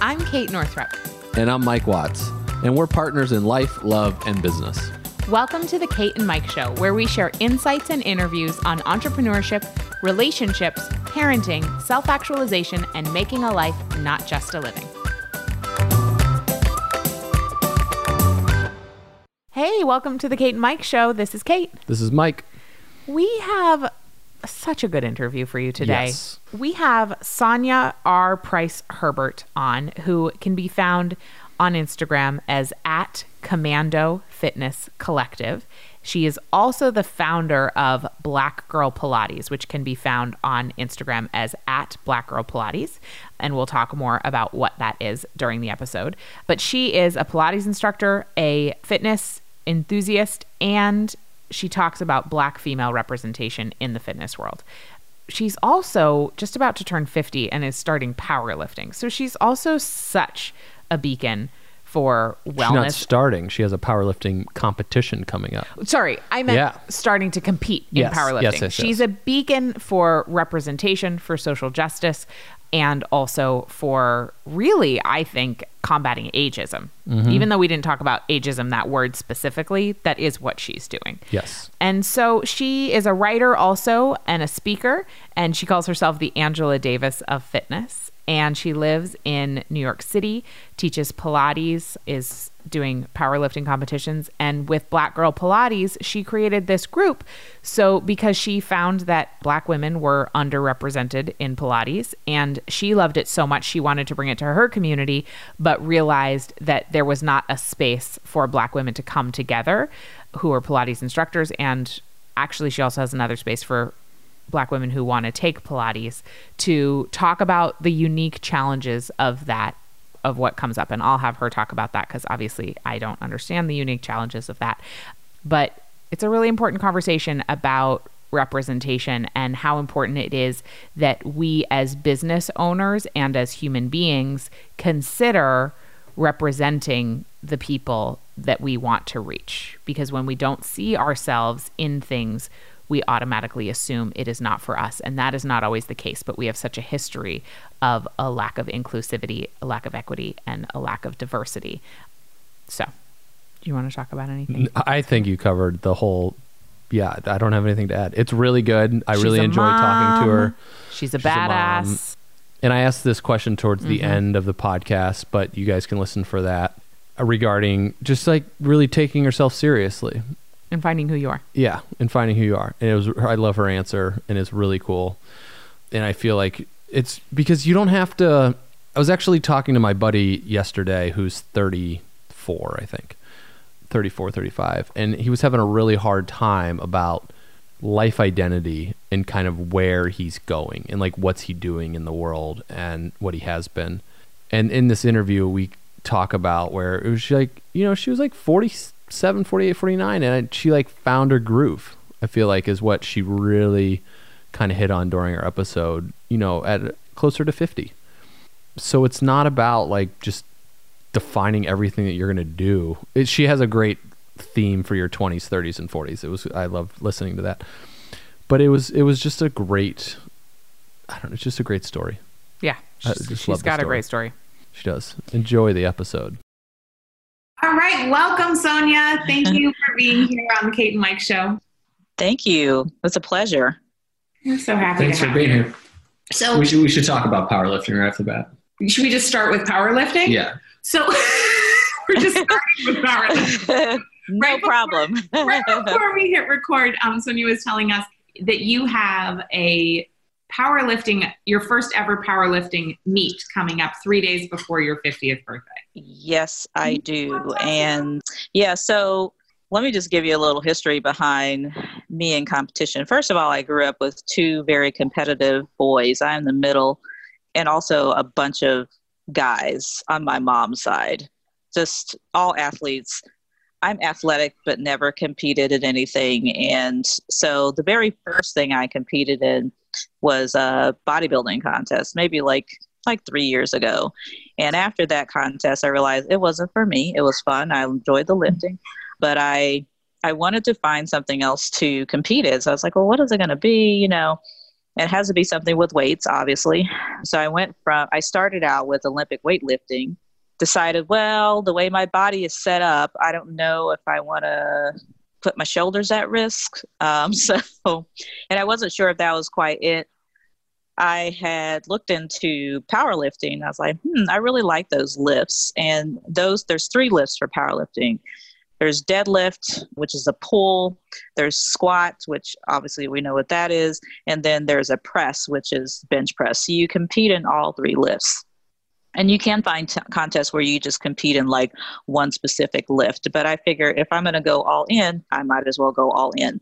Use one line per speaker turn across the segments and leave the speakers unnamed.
I'm Kate Northrup.
And I'm Mike Watts. And we're partners in life, love, and business.
Welcome to the Kate and Mike Show, where we share insights and interviews on entrepreneurship, relationships, parenting, self actualization, and making a life, not just a living. Hey, welcome to the Kate and Mike Show. This is Kate.
This is Mike.
We have such a good interview for you today.
Yes.
We have Sonja R. Price Herbert on, who can be found on Instagram as at Commando Fitness Collective. She is also the founder of Black Girl Pilates, which can be found on Instagram as at Black Girl Pilates. And we'll talk more about what that is during the episode. But she is a Pilates instructor, a fitness enthusiast, and she talks about black female representation in the fitness world. She's also just about to turn 50 and is starting powerlifting. So she's also such a beacon for wellness.
She's not starting. She has a powerlifting competition coming up.
Sorry, I meant
Yeah.
starting to compete in
Yes,
powerlifting.
yes, yes,
She's a beacon for representation, for social justice, and also for really, I think, combating ageism.
Mm-hmm.
Even though we didn't talk about ageism, that word specifically, that is what she's doing.
Yes.
And so she is a writer also and a speaker, and she calls herself the Angela Davis of fitness. And she lives in New York City, teaches Pilates, is doing powerlifting competitions. And with Black Girl Pilates, she created this group. So, because she found that Black women were underrepresented in Pilates, and she loved it so much, she wanted to bring it to her community, but realized that there was not a space for Black women to come together who are Pilates instructors. And actually, she also has another space for black women who want to take Pilates to talk about the unique challenges of that of what comes up and I'll have her talk about that cuz obviously I don't understand the unique challenges of that. But it's a really important conversation about representation and how important it is that we as business owners and as human beings consider representing the people that we want to reach. Because when we don't see ourselves in things we automatically assume it is not for us. And that is not always the case, but we have such a history of a lack of inclusivity, a lack of equity, and a lack of diversity. So, do you want to talk about anything?
I think you covered the whole. Yeah, I don't have anything to add. It's really good. I
She's
really
a
enjoyed talking to her.
She's a
She's a
badass.
And I asked this question towards the
Mm-hmm.
end of the podcast, but you guys can listen for that uh, regarding just like really taking herself seriously.
And finding who you are.
Yeah, and finding who you are. And it was I love her answer and it's really cool. And I feel like it's because you don't have to I was actually talking to my buddy yesterday who's 34, I think. 34, 35, and he was having a really hard time about life identity and kind of where he's going and like what's he doing in the world and what he has been. And in this interview we talk about where it was like, you know, she was like 47, 48, 49 and she like found her groove. I feel like is what she really kind of hit on during her episode, you know, at closer to 50. So it's not about like just defining everything that you're going to do. It, she has a great theme for your 20s, 30s and 40s. It was I love listening to that. But it was it was just a great I don't know, it's just a great story.
Yeah, she's, she's got a great story.
She does. Enjoy the episode.
All right, welcome, Sonja. Thank you for being here on the Kate and Mike Show.
Thank you. It's a pleasure.
We're so happy.
Thanks
to
for
have
being
you.
here.
So,
We should we should talk about powerlifting right off the bat.
should we just start with powerlifting?
Yeah.
So, we're just starting with powerlifting.
no
Right before-
problem.
right before we hit record, um, Sonja was telling us that you have a powerlifting, your first ever powerlifting meet coming up three days before your 50th birthday.
Yes, I mm-hmm. do. And yeah, so let me just give you a little history behind me in competition. First of all, I grew up with two very competitive boys. I'm the middle, and also a bunch of guys on my mom's side. Just all athletes. I'm athletic, but never competed in anything. And so the very first thing I competed in was a bodybuilding contest, maybe like like three years ago. And after that contest, I realized it wasn't for me. It was fun. I enjoyed the lifting, but I I wanted to find something else to compete in. So I was like, well, what is it going to be? You know. It has to be something with weights, obviously. So I went from, I started out with Olympic weightlifting, decided, well, the way my body is set up, I don't know if I want to put my shoulders at risk. Um, so, and I wasn't sure if that was quite it. I had looked into powerlifting. I was like, hmm, I really like those lifts. And those, there's three lifts for powerlifting. There's deadlift, which is a pull. There's squat, which obviously we know what that is. And then there's a press, which is bench press. So you compete in all three lifts. And you can find t- contests where you just compete in like one specific lift. But I figure if I'm going to go all in, I might as well go all in.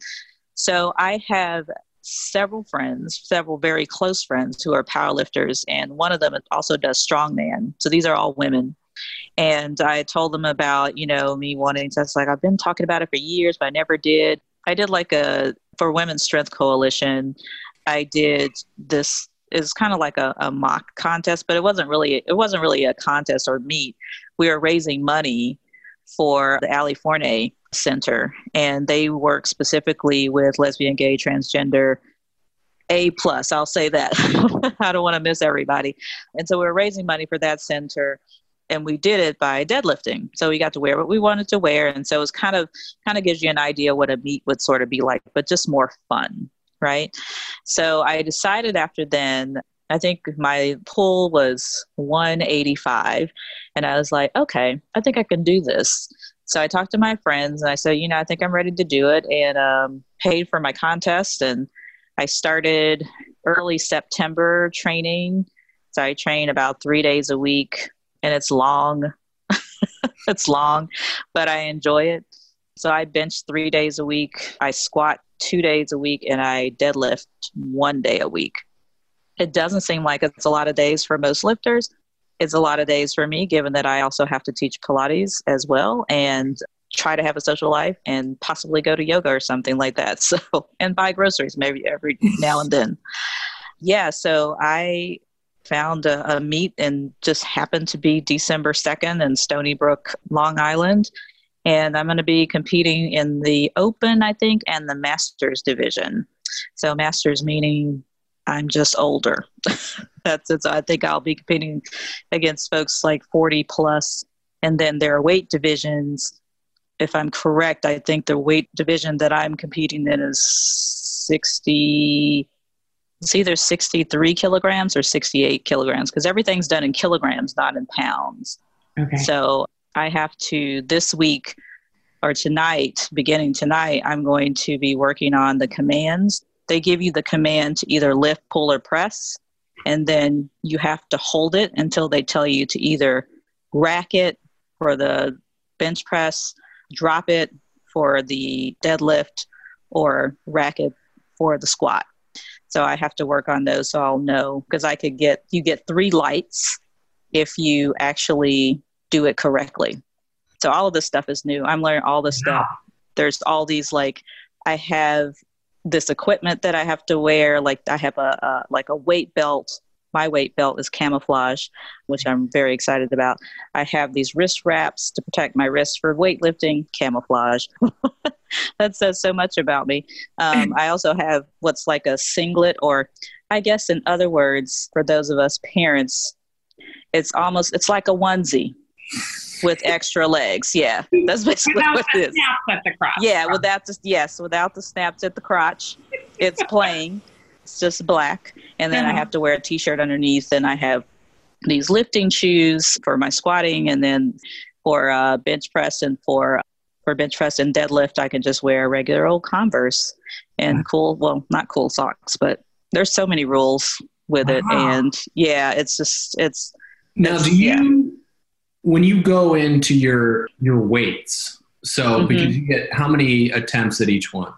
So I have several friends, several very close friends who are powerlifters, and one of them also does strongman. So these are all women and I told them about, you know, me wanting to, it's like, I've been talking about it for years, but I never did. I did like a, for Women's Strength Coalition, I did this is kind of like a, a mock contest, but it wasn't really, it wasn't really a contest or meet. We were raising money for the Ali Forney Center, and they work specifically with lesbian, gay, transgender, A plus. I'll say that. I don't want to miss everybody. And so we're raising money for that center, and we did it by deadlifting. So we got to wear what we wanted to wear, and so it's kind of kind of gives you an idea what a meet would sort of be like, but just more fun, right? So I decided after then. I think my pull was 185, and I was like, okay, I think I can do this. So I talked to my friends and I said, you know, I think I'm ready to do it, and um, paid for my contest. And I started early September training. So I train about three days a week and it's long. it's long, but I enjoy it. So I bench three days a week. I squat two days a week and I deadlift one day a week. It doesn't seem like it's a lot of days for most lifters. It's a lot of days for me, given that I also have to teach Pilates as well and try to have a social life and possibly go to yoga or something like that. So, and buy groceries maybe every now and then. Yeah, so I found a, a meet and just happened to be December 2nd in Stony Brook, Long Island. And I'm going to be competing in the Open, I think, and the Masters division. So, Masters meaning I'm just older. That's it. So I think I'll be competing against folks like 40 plus, and then there are weight divisions. If I'm correct, I think the weight division that I'm competing in is 60 it's either 63 kilograms or 68 kilograms because everything's done in kilograms, not in pounds. Okay. So I have to, this week or tonight, beginning tonight, I'm going to be working on the commands. They give you the command to either lift, pull, or press, and then you have to hold it until they tell you to either rack it for the bench press, drop it for the deadlift, or rack it for the squat. So I have to work on those so I'll know because I could get you get three lights if you actually do it correctly. So all of this stuff is new. I'm learning all this stuff. There's all these like I have this equipment that I have to wear. Like I have a, a like a weight belt my weight belt is camouflage, which I'm very excited about. I have these wrist wraps to protect my wrists for weightlifting, camouflage. that says so much about me. Um, I also have what's like a singlet, or I guess in other words, for those of us parents, it's almost it's like a onesie with extra legs. Yeah, that's basically without what it is.
Snaps at the crotch.
Yeah, without the yes, without the snaps at the crotch, it's plain. It's just black. And then I uh-huh. have to wear a t shirt underneath. And I have these lifting shoes for my squatting. And then for uh, bench press and for for bench press and deadlift, I can just wear regular old Converse and cool, well, not cool socks, but there's so many rules with it. And yeah, it's just, it's.
Now, do you, yeah. When you go into your, your weights, so mm-hmm. because you get how many attempts at each one?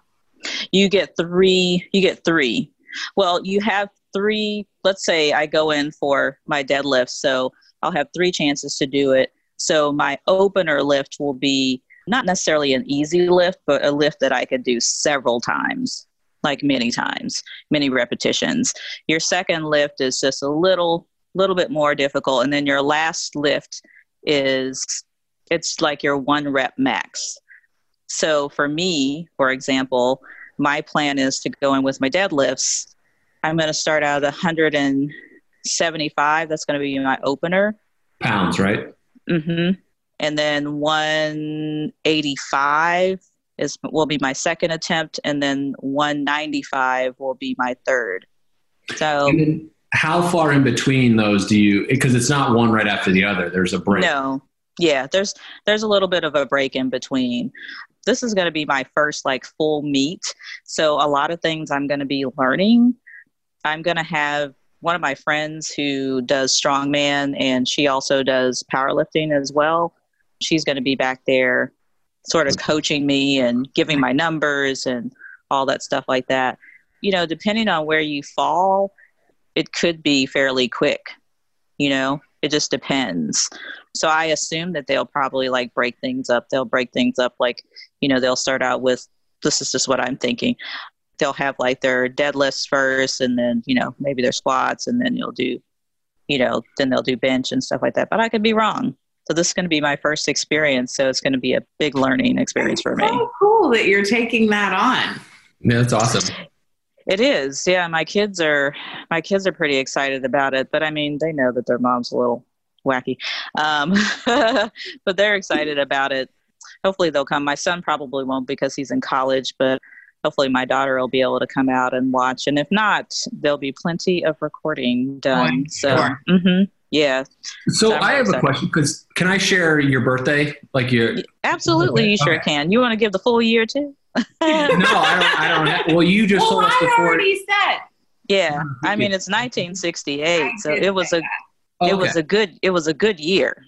You get three, you get three. Well, you have three, let's say I go in for my deadlift, so I'll have three chances to do it. So my opener lift will be not necessarily an easy lift, but a lift that I could do several times, like many times, many repetitions. Your second lift is just a little little bit more difficult and then your last lift is it's like your one rep max. So for me, for example, my plan is to go in with my deadlifts I'm going to start out at 175. That's going to be my opener.
Pounds, right?
Mm-hmm. And then 185 is will be my second attempt, and then 195 will be my third. So
And then how far in between those do you? Because it's not one right after the other. There's a break.
no, yeah, there's there's a little bit of a break in between. This is going to be my first like full meet, so a lot of things I'm going to be learning. I'm going to have one of my friends who does strongman, and she also does powerlifting as well. She's going to be back there, sort of coaching me and giving my numbers and all that stuff like that. You know, depending on where you fall, it could be fairly quick. You know, it just depends. So I assume that they'll probably like break things up. They'll break things up like, you know, they'll start out with this is just what I'm thinking. They'll have like their deadlifts first and then, you know, maybe their squats and then you'll do, you know, then they'll do bench and stuff like that. But I could be wrong. So this is going to be my first experience. So it's going to be a big learning experience for me.
So cool that you're taking that on.
Yeah, that's awesome.
It is. Yeah, my kids are my kids are pretty excited about it, but I mean, they know that their mom's a little wacky. Um, but they're excited about it. Hopefully they'll come. My son probably won't because he's in college, but hopefully my daughter will be able to come out and watch. And if not, there'll be plenty of recording done.
Oh,
so,
sure.
hmm yeah,
So
So I'm
I have a question because can I share your birthday? Like your
absolutely, you sure
Okay.
can. You want to give the full year too?
No, I don't. I don't. Have, well, you just
Well,
told us
I
before.
already said.
yeah, I mean it's 1968,
I
so it was
say
a
Okay.
it was a good it was a good year.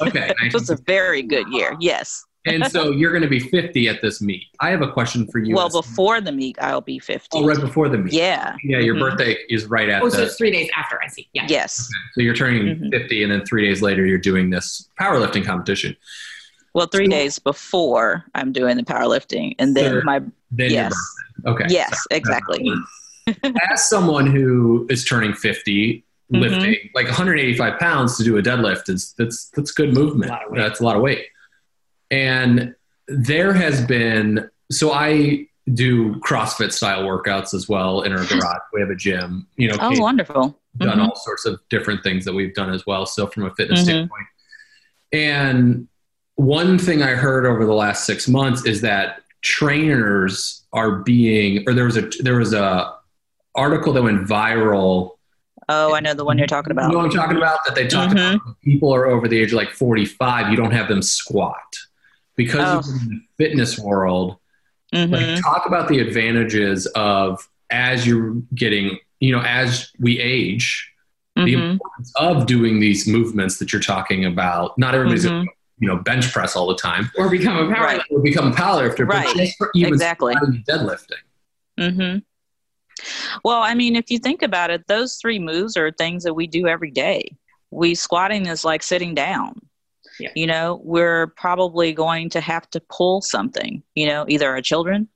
okay.
It was a very good year. Yes.
and so you're going to be 50 at this meet. I have a question for you.
Well, before the meet, I'll be 50.
oh, right before the meet.
Yeah.
Yeah, your
Mhm.
birthday is right after.
Oh,
the.
so it's three days after. I see. Yeah.
Yes.
so you're turning
Mhm.
50, and then three days later, you're doing this powerlifting competition.
Well, three
So-
days before I'm doing the powerlifting, and then
Sure.
my
Then
yes.
Okay.
yes,
so-
exactly.
As someone who is turning 50,
Mhm.
lifting like 185 pounds to do a deadlift is that's that's good movement.
A lot of weight.
That's a lot of weight. And there has been so I do CrossFit style workouts as well in our garage. We have a gym. You know,
Oh,
Kate
wonderful.
done
Mhm.
all sorts of different things that we've done as well. So from a fitness
Mhm.
standpoint, and one thing I heard over the last six months is that trainers are being, or there was a there was a article that went viral.
Oh, I know the one you're talking about.
You know what I'm talking about? That they talked
Mhm.
about people are over the age of like 45. You don't have them squat because
Oh.
of the fitness world.
hmm
Like talk about the advantages of as you're getting, you know, as we age, the
hmm
importance of doing these movements that you're talking about. Not everybody's
Mhm.
gonna, you know, bench press all the time
Or become a power.
Right.
or become a powerlifter,
Right.
but just for even
Exactly.
squatting and deadlifting.
hmm Well, I mean, if you think about it, those three moves are things that we do every day. We squatting is like sitting down.
Yeah.
You know, we're probably going to have to pull something, you know, either our children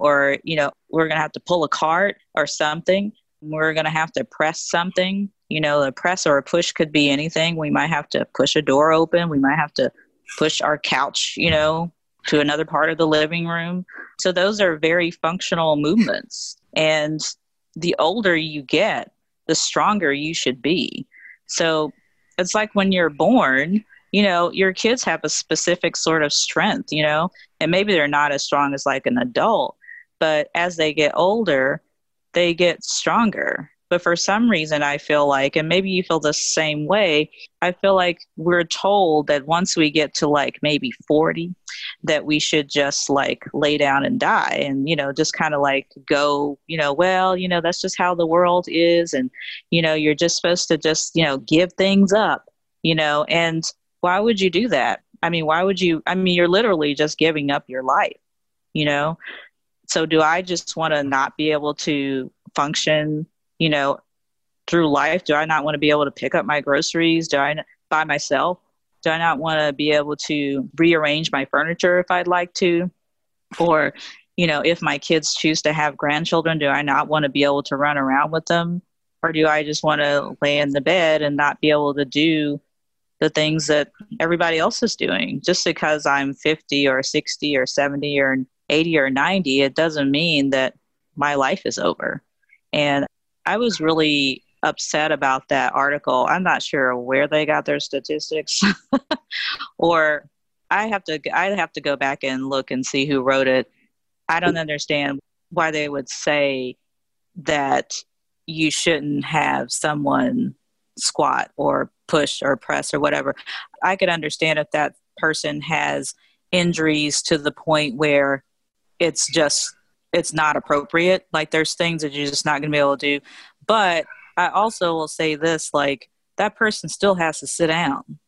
or, you know, we're going to have to pull a cart or something. We're going to have to press something. You know, a press or a push could be anything. We might have to push a door open. We might have to push our couch, you know, to another part of the living room. So those are very functional movements. And the older you get, the stronger you should be. So it's like when you're born, you know, your kids have a specific sort of strength, you know, and maybe they're not as strong as like an adult, but as they get older, they get stronger. But for some reason, I feel like, and maybe you feel the same way, I feel like we're told that once we get to like maybe 40, that we should just like lay down and die and you know just kind of like go you know well you know that's just how the world is and you know you're just supposed to just you know give things up you know and why would you do that? I mean why would you i mean you're literally just giving up your life you know? So do i just want to not be able to function you know through life do i not want to be able to pick up my groceries do i by myself do I not want to be able to rearrange my furniture if I'd like to? Or, you know, if my kids choose to have grandchildren, do I not want to be able to run around with them? Or do I just want to lay in the bed and not be able to do the things that everybody else is doing? Just because I'm 50 or 60 or 70 or 80 or 90, it doesn't mean that my life is over. And I was really upset about that article. I'm not sure where they got their statistics, or I have to I have to go back and look and see who wrote it. I don't understand why they would say that you shouldn't have someone squat or push or press or whatever. I could understand if that person has injuries to the point where it's just it's not appropriate. Like there's things that you're just not going to be able to do. But I also will say this like that person still has to sit down.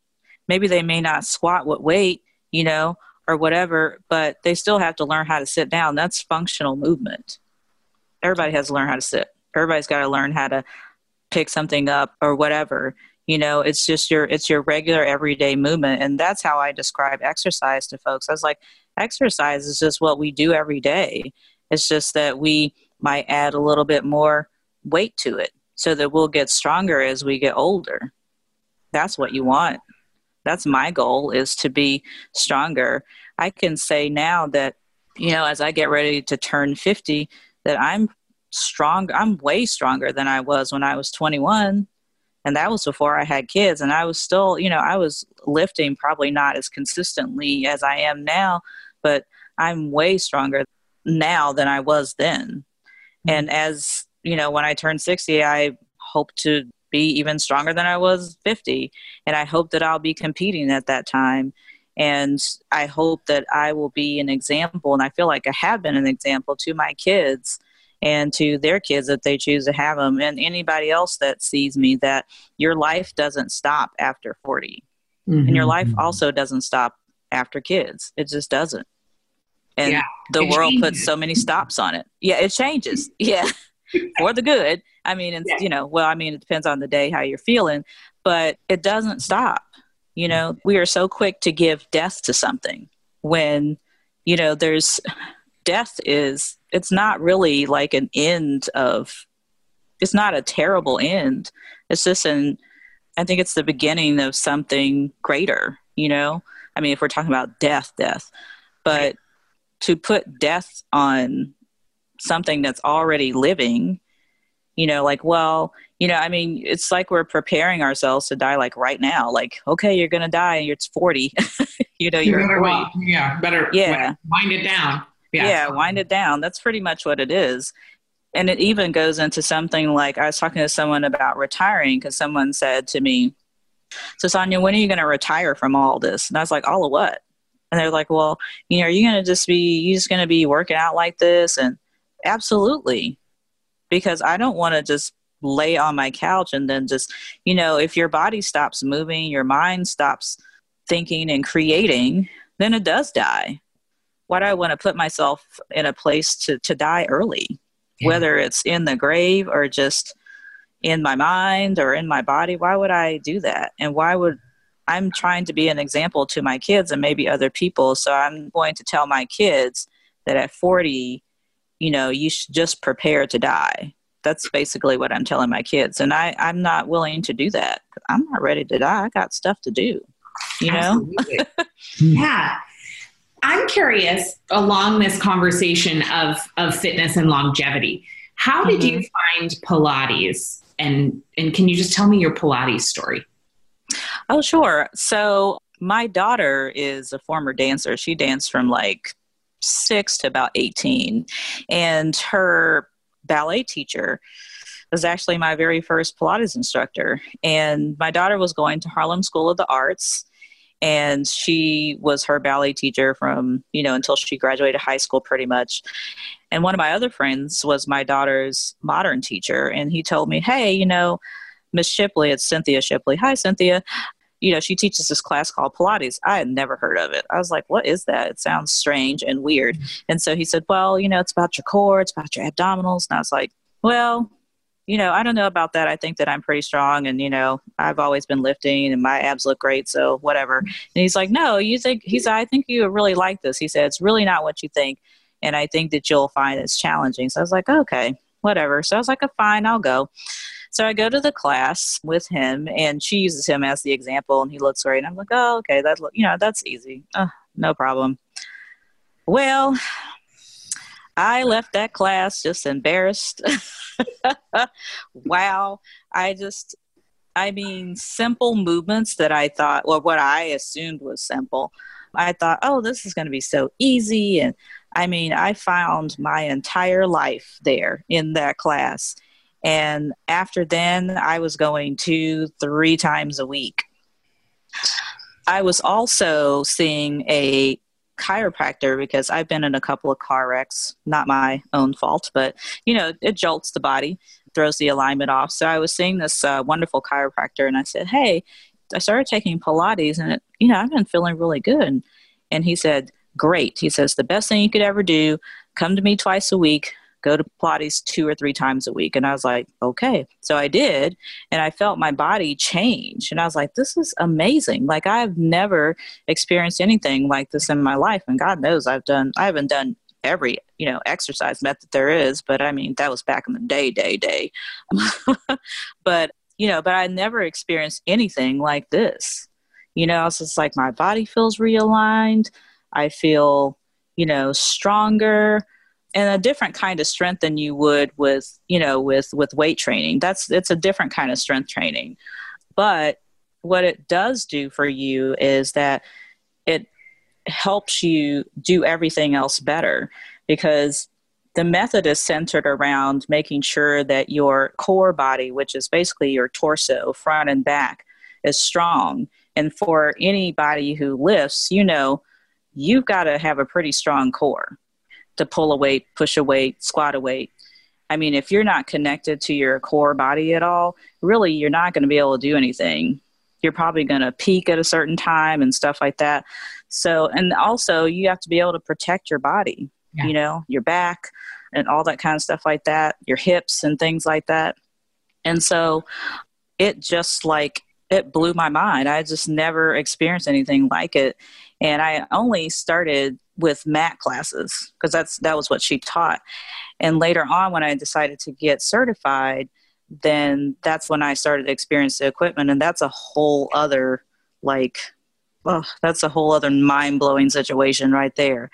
Maybe they may not squat with weight, you know, or whatever, but they still have to learn how to sit down. That's functional movement. Everybody has to learn how to sit. Everybody's got to learn how to pick something up or whatever. You know, it's just your it's your regular everyday movement and that's how I describe exercise to folks. I was like exercise is just what we do every day. It's just that we might add a little bit more weight to it so that we'll get stronger as we get older. That's what you want. That's my goal is to be stronger. I can say now that, you know, as I get ready to turn 50, that I'm strong. I'm way stronger than I was when I was 21. And that was before I had kids. And I was still, you know, I was lifting probably not as consistently as I am now, but I'm way stronger now than I was then. Mm-hmm. And as, you know, when I turn 60, I hope to be even stronger than I was 50. And I hope that I'll be competing at that time. And I hope that I will be an example. And I feel like I have been an example to my kids and to their kids if they choose to have them and anybody else that sees me that your life doesn't stop after 40 mm-hmm. and your life mm-hmm. also doesn't stop after kids it just doesn't and yeah, the world changes. puts so many stops on it. Yeah it changes. Yeah. For the good. I mean it's yeah. you know well i mean it depends on the day how you're feeling but it doesn't stop. You know we are so quick to give death to something when you know there's death is it's not really like an end of it's not a terrible end. It's just an i think it's the beginning of something greater you know? I mean if we're talking about death death. But to put death on something that's already living you know like well you know i mean it's like we're preparing ourselves to die like right now like okay you're gonna die and it's 40 you know you're
better wait, yeah better yeah wind it down
yeah. yeah, wind it down. That's pretty much what it is. And it even goes into something like I was talking to someone about retiring because someone said to me, So, Sonja, when are you going to retire from all this? And I was like, All of what? And they're like, Well, you know, are you going to just be, you just going to be working out like this? And absolutely. Because I don't want to just lay on my couch and then just, you know, if your body stops moving, your mind stops thinking and creating, then it does die why do I want to put myself in a place to, to die early? Yeah. Whether it's in the grave or just in my mind or in my body, why would I do that? And why would I'm trying to be an example to my kids and maybe other people. So I'm going to tell my kids that at 40, you know, you should just prepare to die. That's basically what I'm telling my kids. And I, I'm not willing to do that. I'm not ready to die. I got stuff to do, you know?
yeah. I'm curious along this conversation of, of fitness and longevity. How did mm-hmm. you find Pilates? And, and can you just tell me your Pilates story?
Oh, sure. So, my daughter is a former dancer. She danced from like six to about 18. And her ballet teacher was actually my very first Pilates instructor. And my daughter was going to Harlem School of the Arts and she was her ballet teacher from you know until she graduated high school pretty much and one of my other friends was my daughter's modern teacher and he told me hey you know miss shipley it's cynthia shipley hi cynthia you know she teaches this class called pilates i had never heard of it i was like what is that it sounds strange and weird mm-hmm. and so he said well you know it's about your core it's about your abdominals and i was like well you know, I don't know about that. I think that I'm pretty strong and, you know, I've always been lifting and my abs look great. So whatever. Mm-hmm. And he's like, no, you think, he's, I think you really like this. He said, it's really not what you think. And I think that you'll find it's challenging. So I was like, okay, whatever. So I was like, oh, fine, I'll go. So I go to the class with him and she uses him as the example and he looks great. And I'm like, oh, okay, that's, you know, that's easy. No problem. Well, I left that class just embarrassed. wow. I just, I mean, simple movements that I thought, or what I assumed was simple. I thought, oh, this is going to be so easy. And I mean, I found my entire life there in that class. And after then, I was going two, three times a week. I was also seeing a chiropractor because I've been in a couple of car wrecks, not my own fault, but you know, it jolts the body, throws the alignment off. So I was seeing this uh, wonderful chiropractor and I said, Hey, I started taking Pilates and it, you know, I've been feeling really good. And he said, Great. He says, The best thing you could ever do, come to me twice a week, go to Pilates two or three times a week. And I was like, okay. So I did. And I felt my body change. And I was like, this is amazing. Like I've never experienced anything like this in my life. And God knows I've done, I haven't done every, you know, exercise method there is. But I mean, that was back in the day, day, day. but, you know, but I never experienced anything like this. You know, it's just like my body feels realigned. I feel, you know, stronger and a different kind of strength than you would with you know with with weight training. That's it's a different kind of strength training. But what it does do for you is that it helps you do everything else better because the method is centered around making sure that your core body which is basically your torso front and back is strong. And for anybody who lifts you know you've got to have a pretty strong core to pull a weight, push a weight, squat a weight. I mean, if you're not connected to your core body at all, really, you're not going to be able to do anything. You're probably going to peak at a certain time and stuff like that. So, and also, you have to be able to protect your body, yeah. you know, your back and all that kind of stuff like that, your hips and things like that. And so, it just like, it blew my mind. I just never experienced anything like it. And I only started with mat classes because that's that was what she taught. And later on when i decided to get certified then that's when i started to experience the equipment and that's a whole other like oh that's a whole other mind-blowing situation right there.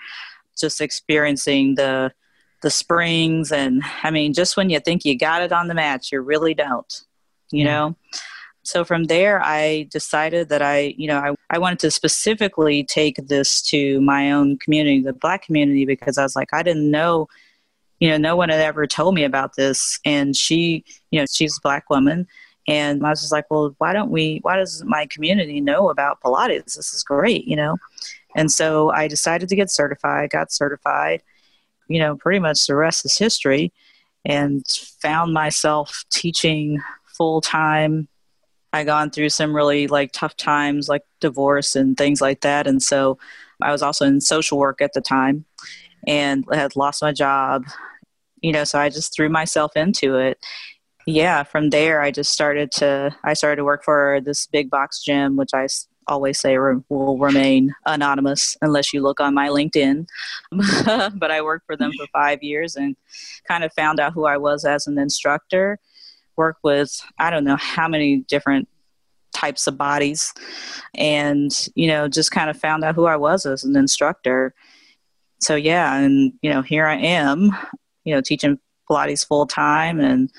Just experiencing the the springs and i mean just when you think you got it on the mat you really don't you mm-hmm. know so from there, I decided that I, you know, I, I wanted to specifically take this to my own community, the black community, because I was like, I didn't know, you know, no one had ever told me about this. And she, you know, she's a black woman. And I was just like, well, why don't we, why does my community know about Pilates? This is great, you know? And so I decided to get certified, got certified, you know, pretty much the rest is history and found myself teaching full time I gone through some really like tough times like divorce and things like that and so I was also in social work at the time and had lost my job you know so I just threw myself into it yeah from there I just started to I started to work for this big box gym which I always say will remain anonymous unless you look on my LinkedIn. but I worked for them for five years and kind of found out who I was as an instructor work with I don't know how many different types of bodies and you know just kind of found out who I was as an instructor. So yeah, and you know here I am, you know teaching Pilates full time and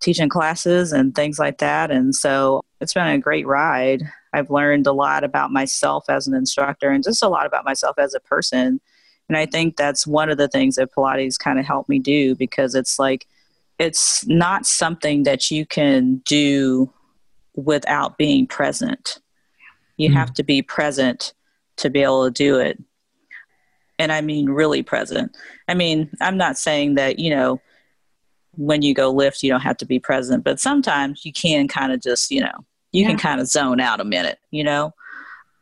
teaching classes and things like that and so it's been a great ride. I've learned a lot about myself as an instructor and just a lot about myself as a person. And I think that's one of the things that Pilates kind of helped me do because it's like it's not something that you can do without being present. You mm have to be present to be able to do it. And I mean, really present. I mean, I'm not saying that, you know, when you go lift, you don't have to be present, but sometimes you can kind of just, you know, you yeah. can kind of zone out a minute, you know?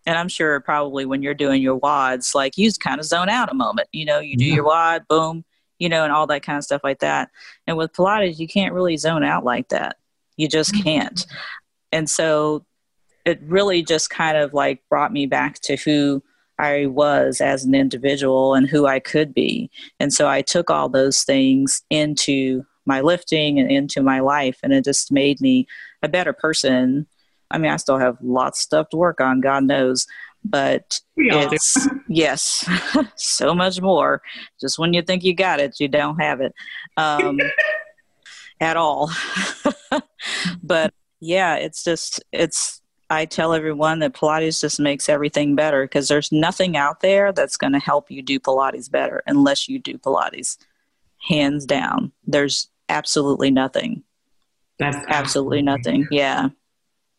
And I'm sure probably when you're doing your WODs, like you just kind of zone out a moment, you know, you do yeah. your WOD, boom, you know, and all that kind of stuff like that. And with Pilates, you can't really zone out like that. You just mm-hmm. can't. And so it really just kind of like brought me back to who I was as an individual and who I could be. And so I took all those things into my lifting and into my life, and it just made me a better person. I mean, I still have lots of stuff to work on, God knows, but
We all do.
it's yes, so much more. Just when you think you got it, you don't have it um, at all. but yeah, it's just it's. I tell everyone that Pilates just makes everything better because there's nothing out there that's going to help you do Pilates better unless you do Pilates. Hands down, there's absolutely nothing.
That's
Absolutely nothing. Yeah.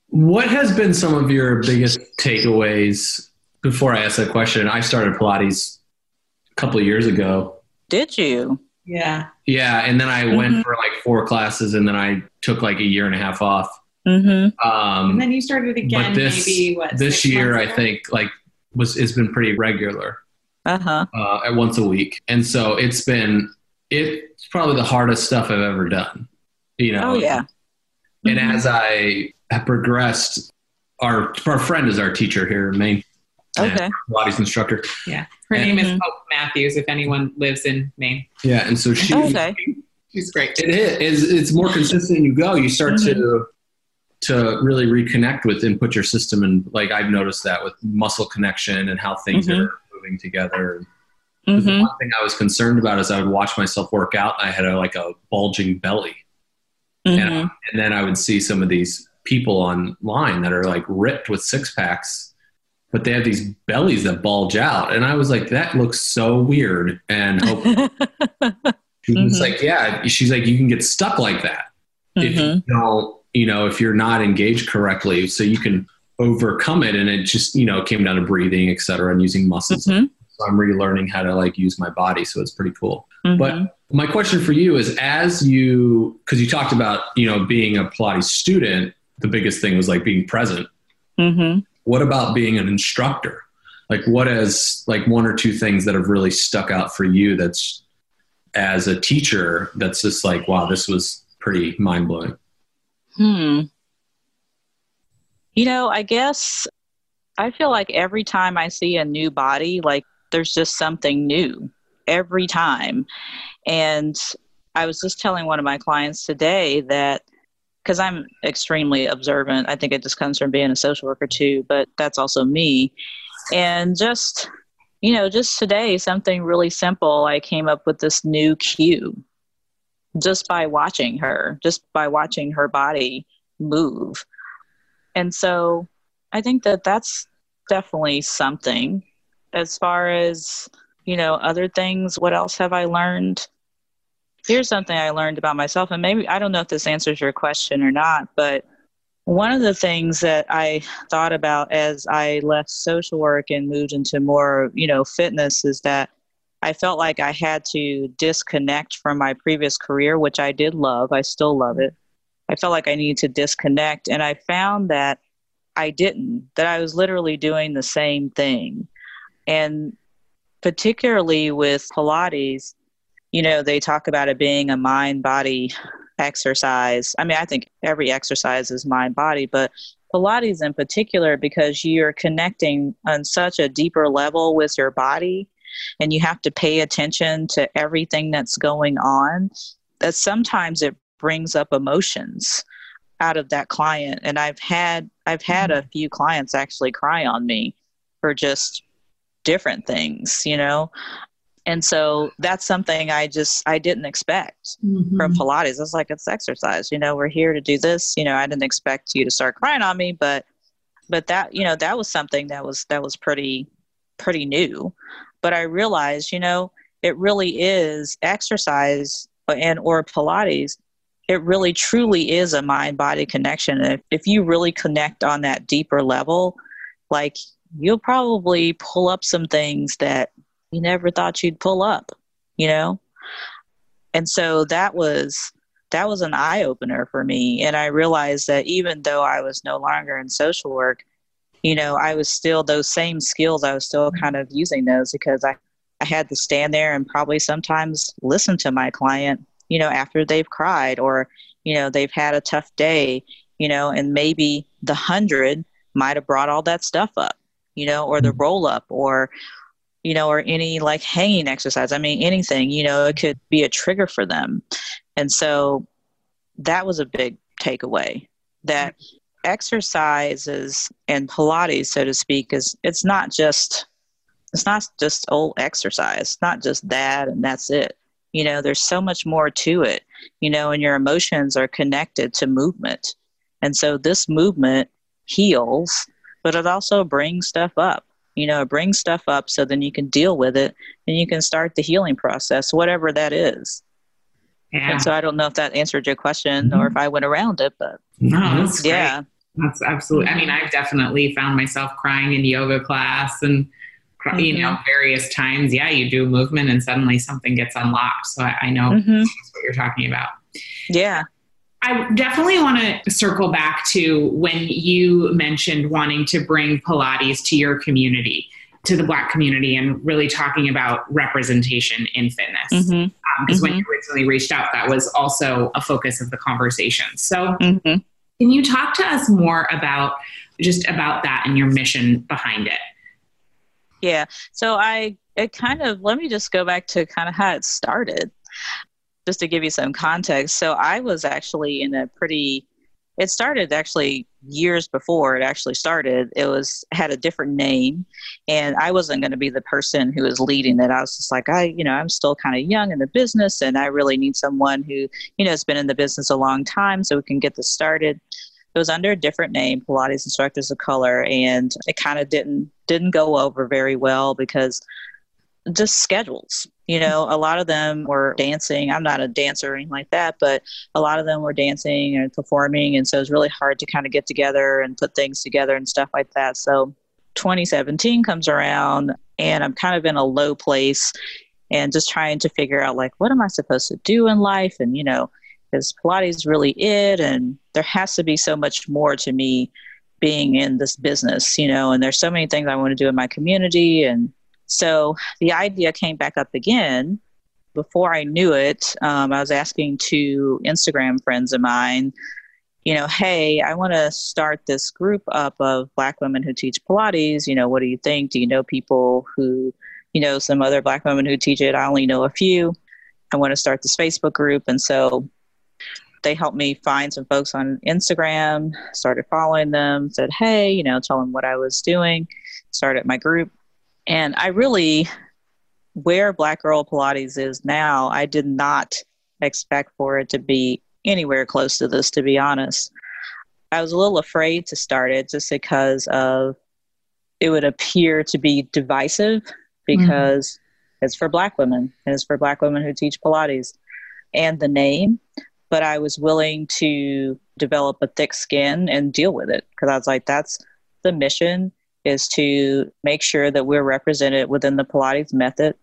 What has been some of your biggest takeaways? Before I ask that question, I started Pilates a couple of years ago.
Did you?
Yeah.
Yeah, and then I went
Mhm.
for like four classes, and then I took like a year and a half off.
Mm-hmm.
Um,
And then you started again
but this
maybe what
this
six
year, I think like was it's been pretty regular.
Uh huh.
uh, at once a week, and so it's been it's probably the hardest stuff I've ever done. You know,
Oh yeah.
And
Mhm.
as I have progressed, our our friend is our teacher here in Maine,
Okay.
Pilates instructor.
Yeah. Her name is. Hope Matthews, if anyone lives in Maine.
Yeah, and so she
Okay.
She's great.
it is it's more consistent. You go, you start to to really reconnect with and put your system in. Like I've noticed that with muscle connection and how things
Mhm.
are moving together. The
Mm-hmm.
one thing I was concerned about is I would watch myself work out. And I had a, like a bulging belly.
Mm-hmm.
And, and then I would see some of these people online that are like ripped with six packs, but they have these bellies that bulge out. And I was like, that looks so weird. And Hope, she was
Mhm.
like, yeah, she's like, you can get stuck like that if
Mhm.
you don't, you know, if you're not engaged correctly. So you can overcome it. And it just, you know, came down to breathing, et cetera, and using muscles.
Mhm.
So I'm relearning how to like use my body. So it's pretty cool. But my question for you is as you, because you talked about, you know, being a Pilates student, the biggest thing was like being present.
Mhm.
What about being an instructor? Like, what is like one or two things that have really stuck out for you that's as a teacher that's just like, wow, this was pretty mind blowing?
Hmm. You know, I guess I feel like every time I see a new body, like there's just something new every time. And I was just telling one of my clients today that because I'm extremely observant, I think it just comes from being a social worker too, but that's also me. And just, you know, just today, something really simple, I came up with this new cue just by watching her, just by watching her body move. And so I think that that's definitely something. As far as, you know, other things, what else have I learned? Here's something I learned about myself, and maybe I don't know if this answers your question or not, but one of the things that I thought about as I left social work and moved into more, you know, fitness is that I felt like I had to disconnect from my previous career, which I did love. I still love it. I felt like I needed to disconnect. And I found that I didn't, that I was literally doing the same thing. And particularly with Pilates, you know, they talk about it being a mind body exercise. I mean, I think every exercise is mind body, but Pilates in particular, because you're connecting on such a deeper level with your body and you have to pay attention to everything that's going on, that sometimes it brings up emotions out of that client. And I've had I've had a mm-hmm. few clients actually cry on me for just different things, you know. And so that's something I just I didn't expect from mm-hmm. Pilates. I was like, it's exercise. You know, we're here to do this. You know, I didn't expect you to start crying on me, but but that you know that was something that was that was pretty pretty new. But I realized, you know, it really is exercise and or Pilates. It really truly is a mind body connection. And if, if you really connect on that deeper level, like you'll probably pull up some things that you never thought you'd pull up, you know? And so that was that was an eye opener for me. And I realized that even though I was no longer in social work, you know, I was still those same skills I was still mm-hmm. kind of using those because I I had to stand there and probably sometimes listen to my client, you know, after they've cried or, you know, they've had a tough day, you know, and maybe the hundred might have brought all that stuff up, you know, or the mm-hmm. roll up or you know, or any like hanging exercise. I mean, anything, you know, it could be a trigger for them. And so that was a big takeaway that exercises and Pilates, so to speak, is it's not just it's not just old exercise, it's not just that and that's it. You know, there's so much more to it, you know, and your emotions are connected to movement. And so this movement heals, but it also brings stuff up. You know, it brings stuff up so then you can deal with it and you can start the healing process, whatever that is. Yeah. And so I don't know if that answered your question mm-hmm. or if I went around it, but
no, that's yeah, that's absolutely. I mean, I've definitely found myself crying in yoga class and mm-hmm. you know various times. Yeah, you do movement and suddenly something gets unlocked. So I, I know mm-hmm. what you're talking about.
Yeah.
I definitely want to circle back to when you mentioned wanting to bring Pilates to your community, to the Black community, and really talking about representation in fitness. Because mm-hmm. um, mm-hmm. when you originally reached out, that was also a focus of the conversation. So, mm-hmm. can you talk to us more about just about that and your mission behind it?
Yeah. So I it kind of let me just go back to kind of how it started just to give you some context, so I was actually in a pretty it started actually years before it actually started it was had a different name and i wasn't going to be the person who was leading it i was just like i you know i'm still kind of young in the business and i really need someone who you know has been in the business a long time so we can get this started it was under a different name pilates instructors of color and it kind of didn't didn't go over very well because just schedules. You know, a lot of them were dancing. I'm not a dancer or anything like that, but a lot of them were dancing and performing. And so it was really hard to kind of get together and put things together and stuff like that. So 2017 comes around and I'm kind of in a low place and just trying to figure out, like, what am I supposed to do in life? And, you know, is Pilates really it? And there has to be so much more to me being in this business, you know, and there's so many things I want to do in my community and so the idea came back up again. Before I knew it, um, I was asking two Instagram friends of mine, you know, hey, I want to start this group up of Black women who teach Pilates. You know, what do you think? Do you know people who, you know, some other Black women who teach it? I only know a few. I want to start this Facebook group. And so they helped me find some folks on Instagram, started following them, said, hey, you know, tell them what I was doing, started my group. And I really, where Black Girl Pilates is now, I did not expect for it to be anywhere close to this, to be honest. I was a little afraid to start it just because of it would appear to be divisive because mm-hmm. it's for black women and it's for black women who teach Pilates and the name. But I was willing to develop a thick skin and deal with it because I was like, that's the mission is to make sure that we're represented within the Pilates method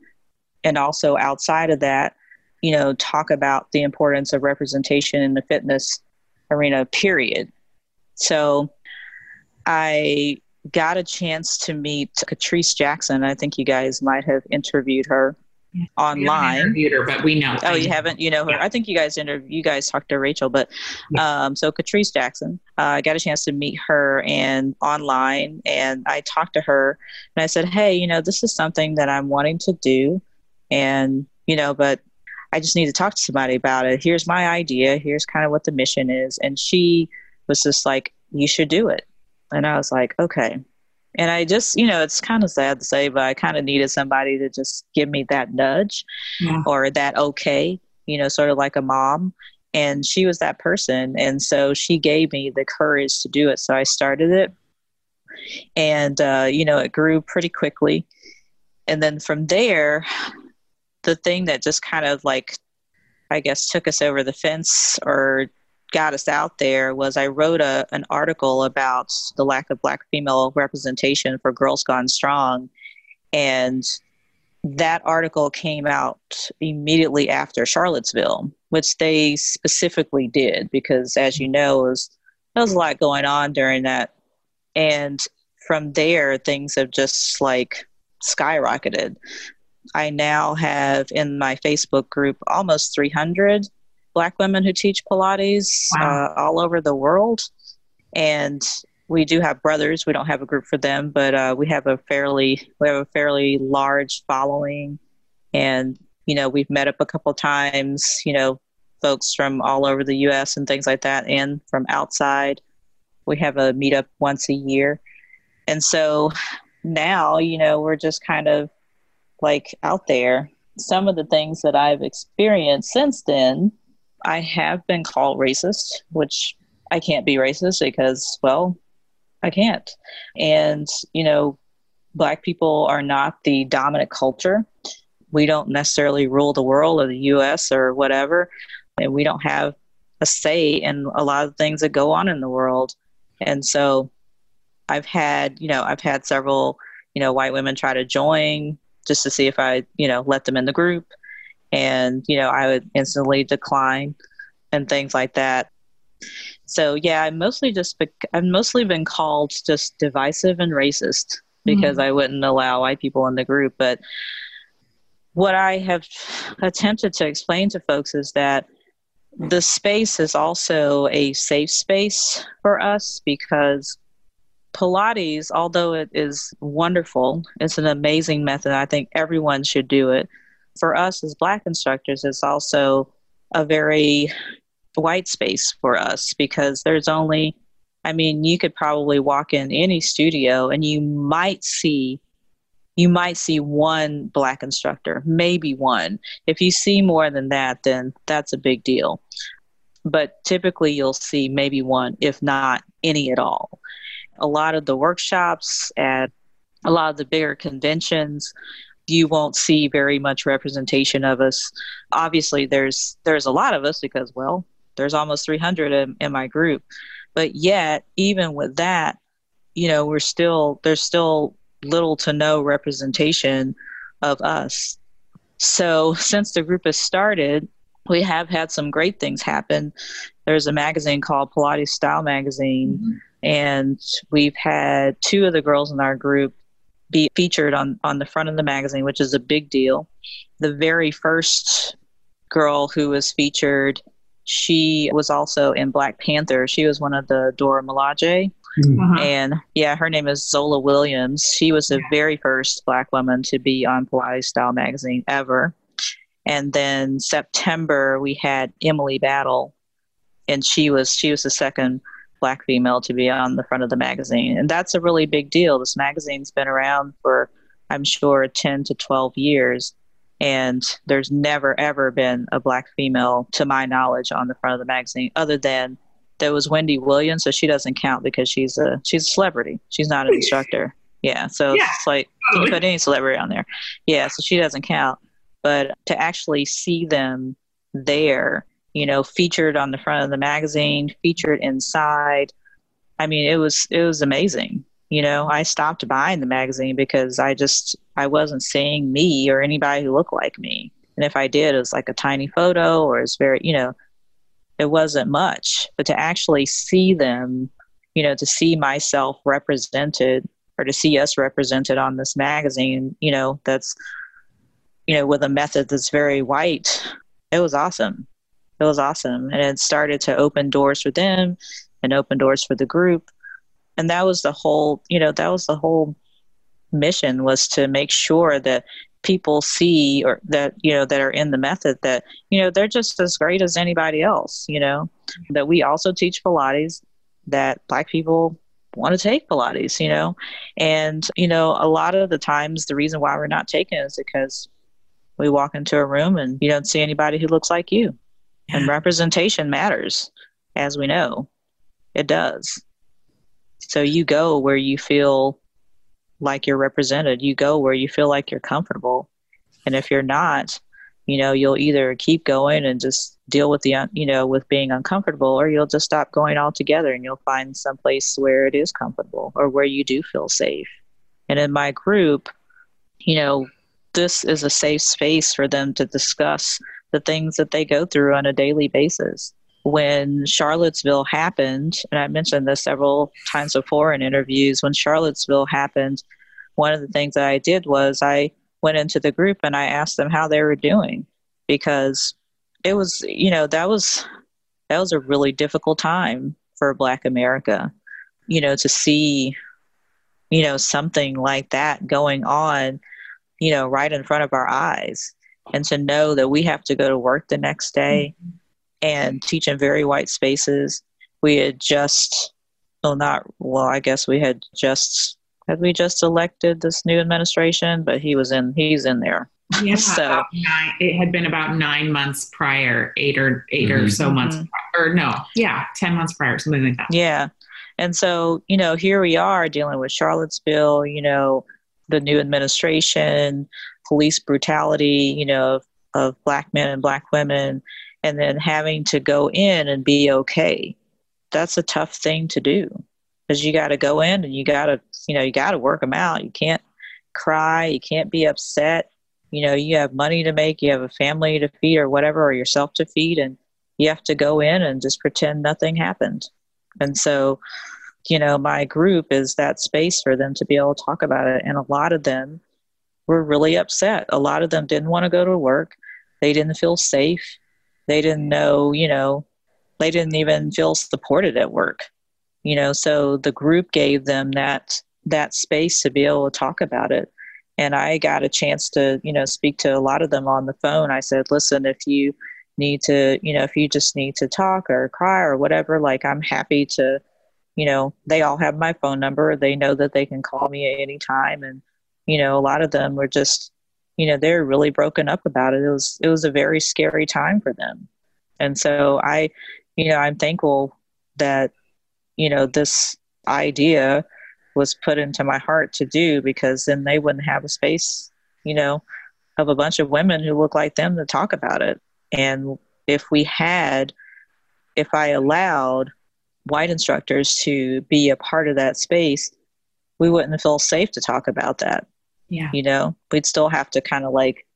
and also outside of that, you know, talk about the importance of representation in the fitness arena, period. So I got a chance to meet Catrice Jackson. I think you guys might have interviewed her online.
interviewed her, but we know.
Oh, you haven't? You know her? Yeah. I think you guys interview. You guys talked to Rachel, but um, so Catrice Jackson. Uh, I got a chance to meet her and online, and I talked to her, and I said, "Hey, you know, this is something that I'm wanting to do, and you know, but I just need to talk to somebody about it. Here's my idea. Here's kind of what the mission is." And she was just like, "You should do it," and I was like, "Okay." And I just, you know, it's kind of sad to say, but I kind of needed somebody to just give me that nudge yeah. or that okay, you know, sort of like a mom. And she was that person. And so she gave me the courage to do it. So I started it. And, uh, you know, it grew pretty quickly. And then from there, the thing that just kind of like, I guess, took us over the fence or got us out there was I wrote a, an article about the lack of black female representation for Girls Gone Strong. And that article came out immediately after Charlottesville, which they specifically did because, as you know, was, there was a lot going on during that. And from there, things have just like skyrocketed. I now have in my Facebook group almost 300 black women who teach Pilates wow. uh, all over the world. And we do have brothers. We don't have a group for them, but uh, we have a fairly we have a fairly large following, and you know we've met up a couple times. You know, folks from all over the U.S. and things like that, and from outside. we have a meetup once a year. And so now, you know, we're just kind of like out there. Some of the things that I've experienced since then, I have been called racist, which I can't be racist because, well, I can't. And, you know, Black people are not the dominant culture. We don't necessarily rule the world or the US or whatever. And we don't have a say in a lot of things that go on in the world. And so I've had, you know, I've had several, you know, white women try to join just to see if I, you know, let them in the group. And, you know, I would instantly decline and things like that. So yeah, I mostly just be- I've mostly been called just divisive and racist because mm-hmm. I wouldn't allow white people in the group. But what I have attempted to explain to folks is that the space is also a safe space for us because Pilates, although it is wonderful, it's an amazing method. I think everyone should do it. For us as Black instructors, it's also a very white space for us because there's only, I mean, you could probably walk in any studio and you might see you might see one black instructor, maybe one. If you see more than that, then that's a big deal. But typically you'll see maybe one, if not any at all. A lot of the workshops at a lot of the bigger conventions, you won't see very much representation of us. Obviously there's there's a lot of us because well, there's almost 300 in, in my group. But yet, even with that, you know, we're still there's still little to no representation of us. So, since the group has started, we have had some great things happen. There's a magazine called Pilates Style Magazine, mm-hmm. and we've had two of the girls in our group be featured on, on the front of the magazine, which is a big deal. The very first girl who was featured, she was also in Black Panther. She was one of the Dora Milaje uh-huh. And yeah, her name is Zola Williams. She was the very first Black woman to be on Pilates Style magazine ever. And then September we had Emily Battle, and she was she was the second black female to be on the front of the magazine, and that's a really big deal. This magazine's been around for I'm sure 10 to 12 years, and there's never ever been a black female, to my knowledge, on the front of the magazine, other than there was Wendy Williams, so she doesn't count because she's a she's a celebrity. She's not an instructor. Yeah, so yeah. it's like you put any celebrity on there. Yeah, so she doesn't count. But to actually see them there, you know, featured on the front of the magazine, featured inside, I mean, it was it was amazing. You know, I stopped buying the magazine because I just I wasn't seeing me or anybody who looked like me. And if I did, it was like a tiny photo or it's very, you know, it wasn't much but to actually see them you know to see myself represented or to see us represented on this magazine you know that's you know with a method that's very white it was awesome it was awesome. And it started to open doors for them and open doors for the group. And that was the whole you know that was the whole mission was to make sure that people see or that you know that are in the method that you know they're just as great as anybody else you know. That we also teach pilates that black people want to take pilates you know. And you know a lot of the times the reason why we're not taking is because we walk into a room and you don't see anybody who looks like you yeah. and representation matters as we know it does so you go where you feel like you're represented. You go where you feel like you're comfortable. And if you're not, you know, you'll either keep going and just deal with the, you know, with being uncomfortable, or you'll just stop going altogether and you'll find some place where it is comfortable or where you do feel safe. And in my group, you know, this is a safe space for them to discuss the things that they go through on a daily basis. When Charlottesville happened, and I mentioned this several times before in interviews, when Charlottesville happened, one of the things that I did was I went into the group and I asked them how they were doing because it was, you know, that was that was a really difficult time for Black America, you know, to see, you know, something like that going on, you know, right in front of our eyes, and to know that we have to go to work the next day. Mm-hmm and teach in very white spaces. We had just well, not well. I guess we had just had we just elected this new administration, but he was in. He's in there.
Yeah,
So-
nine, it had been about nine months prior, eight or 8 or
Mhm.
so months,
Mhm.
pri- or no, yeah, ten months prior, something like that.
Yeah. And so, you know, here we are dealing with Charlottesville, you know, the new administration, police brutality, you know, of, of black men and black women, and then having to go in and be okay. That's a tough thing to do because you got to go in and you got to, you know, you got to work them out. You can't cry, you can't be upset. You know, you have money to make, you have a family to feed or whatever, or yourself to feed, and you have to go in and just pretend nothing happened. And so, you know, my group is that space for them to be able to talk about it. And a lot of them were really upset. A lot of them didn't want to go to work. They didn't feel safe. They didn't know, you know, they didn't even feel supported at work. You know, so the group gave them that that space to be able to talk about it. And I got a chance to, you know, speak to a lot of them on the phone. I said, listen, if you need to, you know, if you just need to talk or cry or whatever, like I'm happy to, you know, they all have my phone number. They know that they can call me at any time. And, you know, a lot of them were just, you know, they're really broken up about it. It was, it was a very scary time for them. And so I, you know, I'm thankful that, you know, this idea was put into my heart to do because then they wouldn't have a space, you know, of a bunch of women who look like them to talk about it. And if we had, if I allowed white instructors to be a part of that space, we wouldn't feel safe to talk about that.
Yeah.
You know, we'd still have to kind of like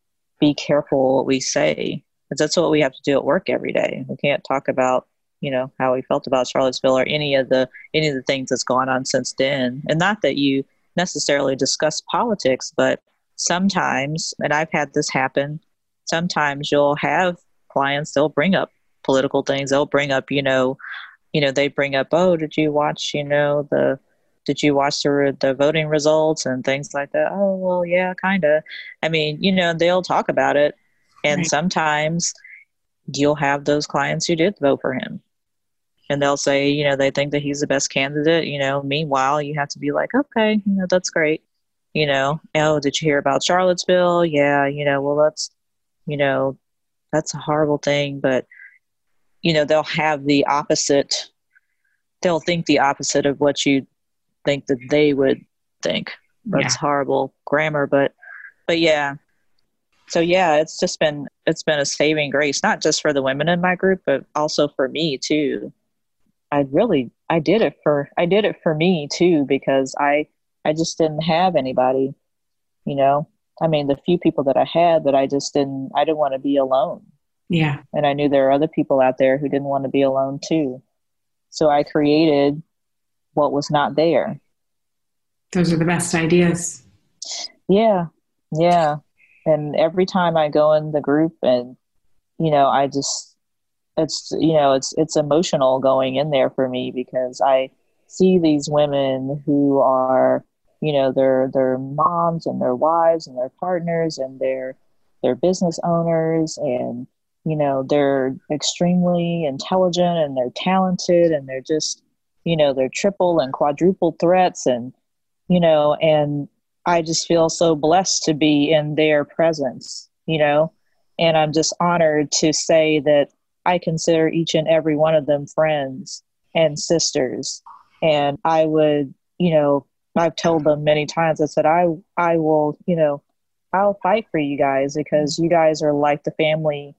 be careful what we say. Because that's what we have to do at work every day. We can't talk about, you know, how we felt about Charlottesville or any of the any of the things that's gone on since then. And not that you necessarily discuss politics, but sometimes, and I've had this happen, sometimes you'll have clients, they'll bring up political things. They'll bring up, you know, you know, they bring up, oh, did you watch, you know, the, did you watch the, the voting results and things like that? Oh, well, yeah, kind of. I mean, you know, they'll talk about it. And
Right.
sometimes you'll have those clients who did vote for him. And they'll say, you know, they think that he's the best candidate. You know, meanwhile, you have to be like, okay, you know, that's great. You know, oh, did you hear about Charlottesville? Yeah, you know, well, that's, you know, that's a horrible thing. But, you know, they'll have the opposite, they'll think the opposite of what you think that they would think. That's horrible grammar, but, but yeah. So yeah, it's just been, it's been a saving grace, not just for the women in my group, but also for me too. I really, I did it for, I did it for me too, because I, I just didn't have anybody, you know, I mean, the few people that I had, that I just didn't, I didn't want to be alone.
Yeah.
And I knew there are other people out there who didn't want to be alone too. So I created what was not there.
Those are the best ideas.
Yeah. Yeah. And every time I go in the group and, you know, I just, it's, you know, it's, it's emotional going in there for me because I see these women who are, you know, they're, they're moms and their wives and their partners and they're, they're business owners and, you know, they're extremely intelligent and they're talented and they're just, you know, they're triple and quadruple threats and, you know, and I just feel so blessed to be in their presence, you know, and I'm just honored to say that I consider each and every one of them friends and sisters. And I would, you know, I've told them many times, I said, I, I will, you know, I'll fight for you guys because you guys are like the family.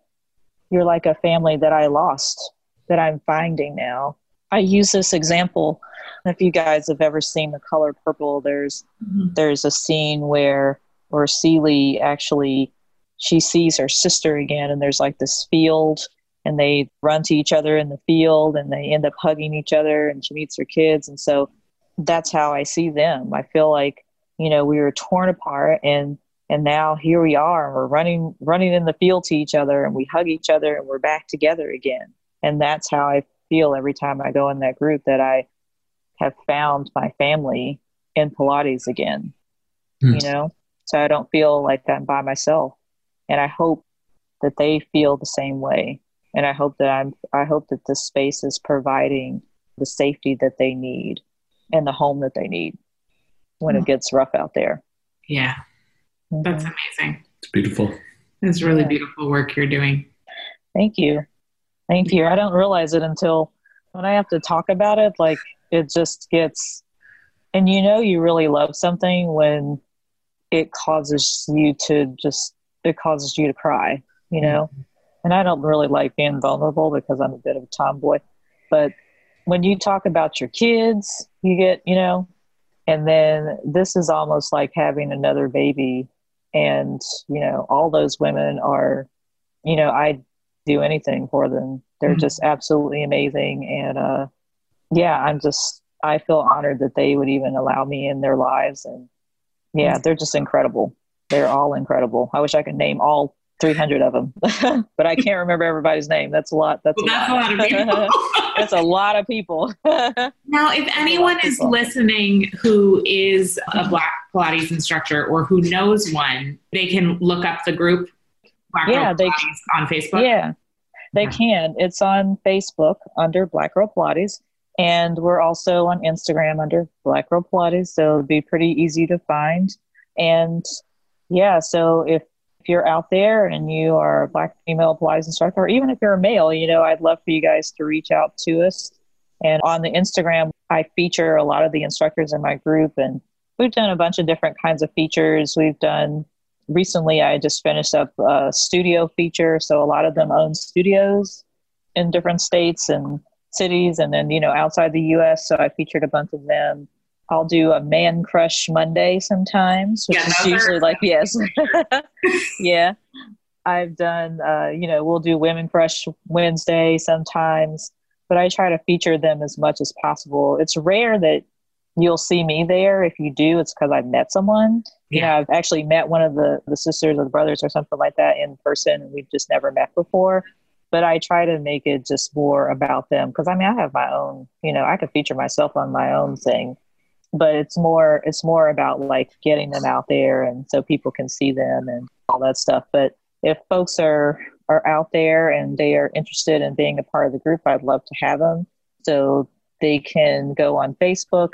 You're like a family that I lost that I'm finding now. I use this example. If you guys have ever seen the color purple, there's
Mhm.
there's a scene where where Celie actually she sees her sister again and there's like this field and they run to each other in the field and they end up hugging each other and she meets her kids and so that's how I see them. I feel like, you know, we were torn apart and and now here we are and we're running running in the field to each other and we hug each other and we're back together again. And that's how I feel every time I go in that group that I have found my family in Pilates again.
Hmm.
You know? So I don't feel like I'm by myself. And I hope that they feel the same way. And I hope that I'm I hope that this space is providing the safety that they need and the home that they need when it gets rough out there.
Yeah,
Mhm.
that's amazing.
It's beautiful.
It's really
Yeah.
beautiful work you're doing.
Thank you. Thank you. I don't realize it until when I have to talk about it. Like it just gets, and you know, you really love something when it causes you to just, it causes you to cry, you mm-hmm. know? And I don't really like being vulnerable because I'm a bit of a tomboy. But when you talk about your kids, you get, you know, and then this is almost like having another baby. And, you know, all those women are, you know, I do anything for them. They're
Mhm.
just absolutely amazing. And uh, yeah, I'm just, I feel honored that they would even allow me in their lives. And yeah, they're just incredible. They're all incredible. I wish I could name all 300 of them, but I can't remember everybody's name. That's a lot. That's,
Well, that's a lot of people.
that's a lot of people.
Now, if anyone is
people.
listening who is a Black Pilates instructor or who knows one, they can look up the group Black
Yeah,
Girl
they-
Pilates on Facebook.
Yeah, they
Yeah.
can. It's on Facebook under Black Girl Pilates, and we're also on Instagram under Black Girl Pilates. So it'd be pretty easy to find. And yeah, so if if you're out there and you are a Black female Pilates instructor, or even if you're a male, you know, I'd love for you guys to reach out to us. And on the Instagram, I feature a lot of the instructors in my group, and we've done a bunch of different kinds of features. We've done recently i just finished up a studio feature so a lot of them own studios in different states and cities and then you know outside the us so i featured a bunch of them. I'll do a man crush monday sometimes which
Yeah,
is usually like yes. Yeah. I've done uh, you know we'll do women crush wednesday sometimes but i try to feature them as much as possible. It's rare that you'll see me there if you do it's because i've met someone you know, I've actually met one of the, the sisters or the brothers or something like that in person, and we've just never met before. But I try to make it just more about them because I mean, I have my own, you know, I could feature myself on my own thing, but it's more, it's more about like getting them out there and so people can see them and all that stuff. But if folks are are out there and they are interested in being a part of the group, I'd love to have them. So they can go on Facebook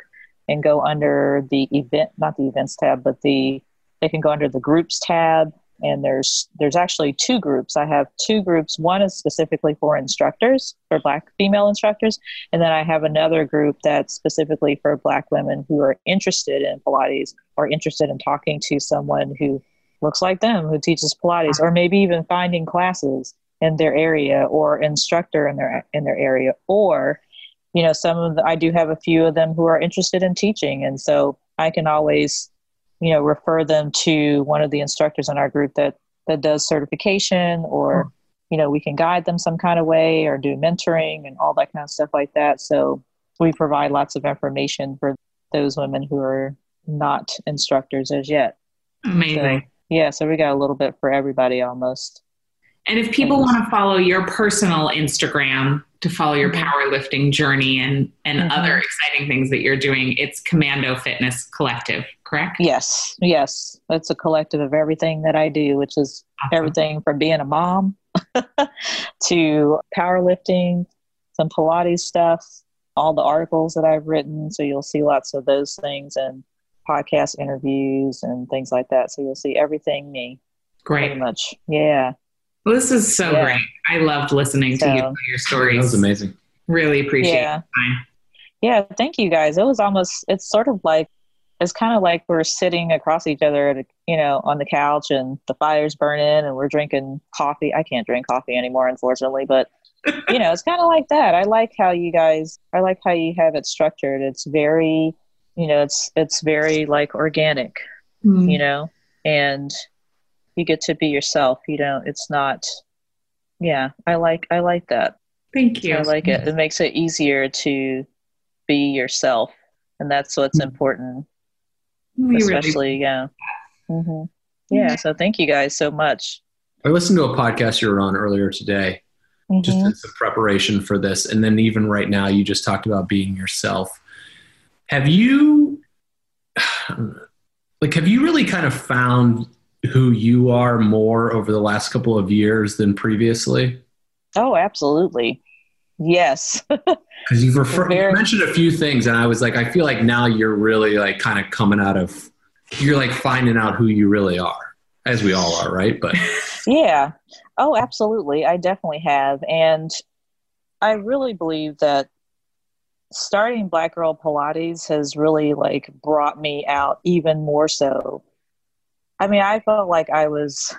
and go under the event not the events tab but the they can go under the groups tab. And there's there's actually two groups. I have two groups. One is specifically for instructors for black female instructors. And then i have another group that's specifically for black women who are interested in pilates or interested in talking to someone who looks like them who teaches pilates or maybe even finding classes in their area or instructor in their in their area or you know some of the, i do have a few of them who are interested in teaching. And so i can always you know refer them to one of the instructors in our group that that does certification or hmm. you know we can guide them some kind of way or do mentoring and all that kind of stuff like that. So we provide lots of information for those women who are not instructors as yet.
Amazing.
so yeah so we got a little bit for everybody almost.
And if people want to follow your personal Instagram to follow your powerlifting journey and and
Mhm.
other exciting things that you're doing, it's Commando Fitness Collective, correct?
yes yes it's a collective of everything that i do which is
Awesome.
everything from being a mom to powerlifting, some Pilates stuff, all the articles that I've written. So you'll see lots of those things and podcast interviews and things like that. So you'll see everything me
Great.
pretty much. Yeah.
Well, this is so
Yeah.
great. I loved listening to you tell your
That
stories.
was amazing.
Really appreciate
Yeah.
the.
Yeah. Thank you guys. It was almost, it's sort of like, it's kind of like we're sitting across each other, at a, you know, on the couch and the fire's burning and we're drinking coffee. I can't drink coffee anymore, unfortunately, but you know, it's kind of like that. I like how you guys, I like how you have it structured. It's very, you know, it's, it's very like organic,
Mm.
you know, and you get to be yourself, you know, it's not, yeah, I like, I like that.
Thank you.
I like it. It makes it easier to be yourself. And that's what's important,
You really-
especially, yeah. hmm Yeah. So thank you guys so much.
I listened to a podcast you were on earlier today, just
Mhm.
as a preparation for this, and then even right now, you just talked about being yourself. Have you, like, have you really kind of found who you are more over the last couple of years than previously?
Oh, absolutely. Yes.
Because you've refer-
Very-
you mentioned a few things, and I was like, I feel like now you're really like kind of coming out of, you're like finding out who you really are, as we all are, right? But
Yeah. Oh, absolutely. I definitely have. And I really believe that starting Black Girl Pilates has really like brought me out even more so. I mean, I felt like I was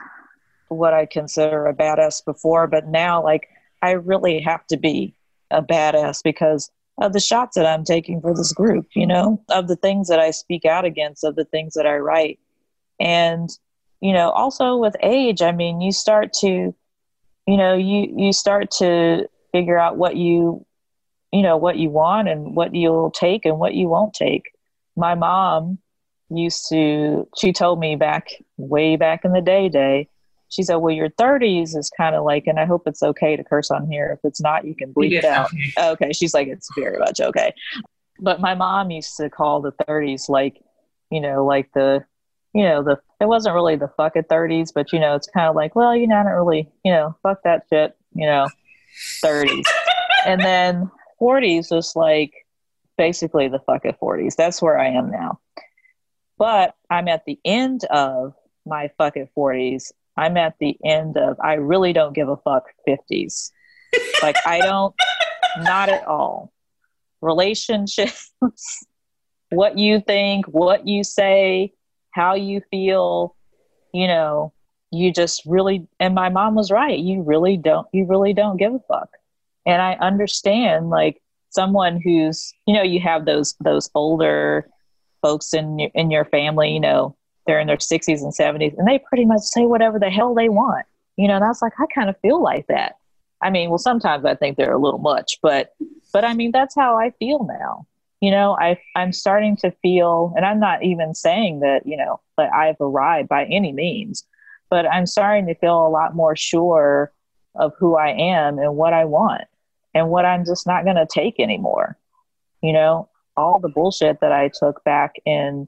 what I consider a badass before, but now like I really have to be a badass because of the shots that I'm taking for this group, you know, of the things that I speak out against, of the things that I write. And you know also with age i mean you start to you know you you start to figure out what you you know what you want and what you'll take and what you won't take my mom used to she told me back way back in the day day she said well your 30s is kind of like and i hope it's okay to curse on here. If it's not you can bleep it out. Okay she's like it's very much okay. But my mom used to call the 30s like you know like the you know the it wasn't really the fuck it 30s but you know it's kind of like well you know i don't really you know fuck that shit you know 30s and then 40s was like basically the fuck it 40s that's where i am now but i'm at the end of my fuck it 40s i'm at the end of i really don't give a fuck 50s like i don't not at all. Relationships what you think what you say how you feel you know you just really and my mom was right. You really don't you really don't give a fuck. And i understand like someone who's you know you have those those older folks in in your family you know they're in their 60s and 70s and they pretty much say whatever the hell they want. You know and i was like i kind of feel like that. I mean well sometimes i think they're a little much but but i mean that's how i feel now. You know i i'm starting to feel and i'm not even saying that you know that i've arrived by any means but i'm starting to feel a lot more sure of who i am and what i want and what i'm just not going to take anymore. You know all the bullshit that i took back in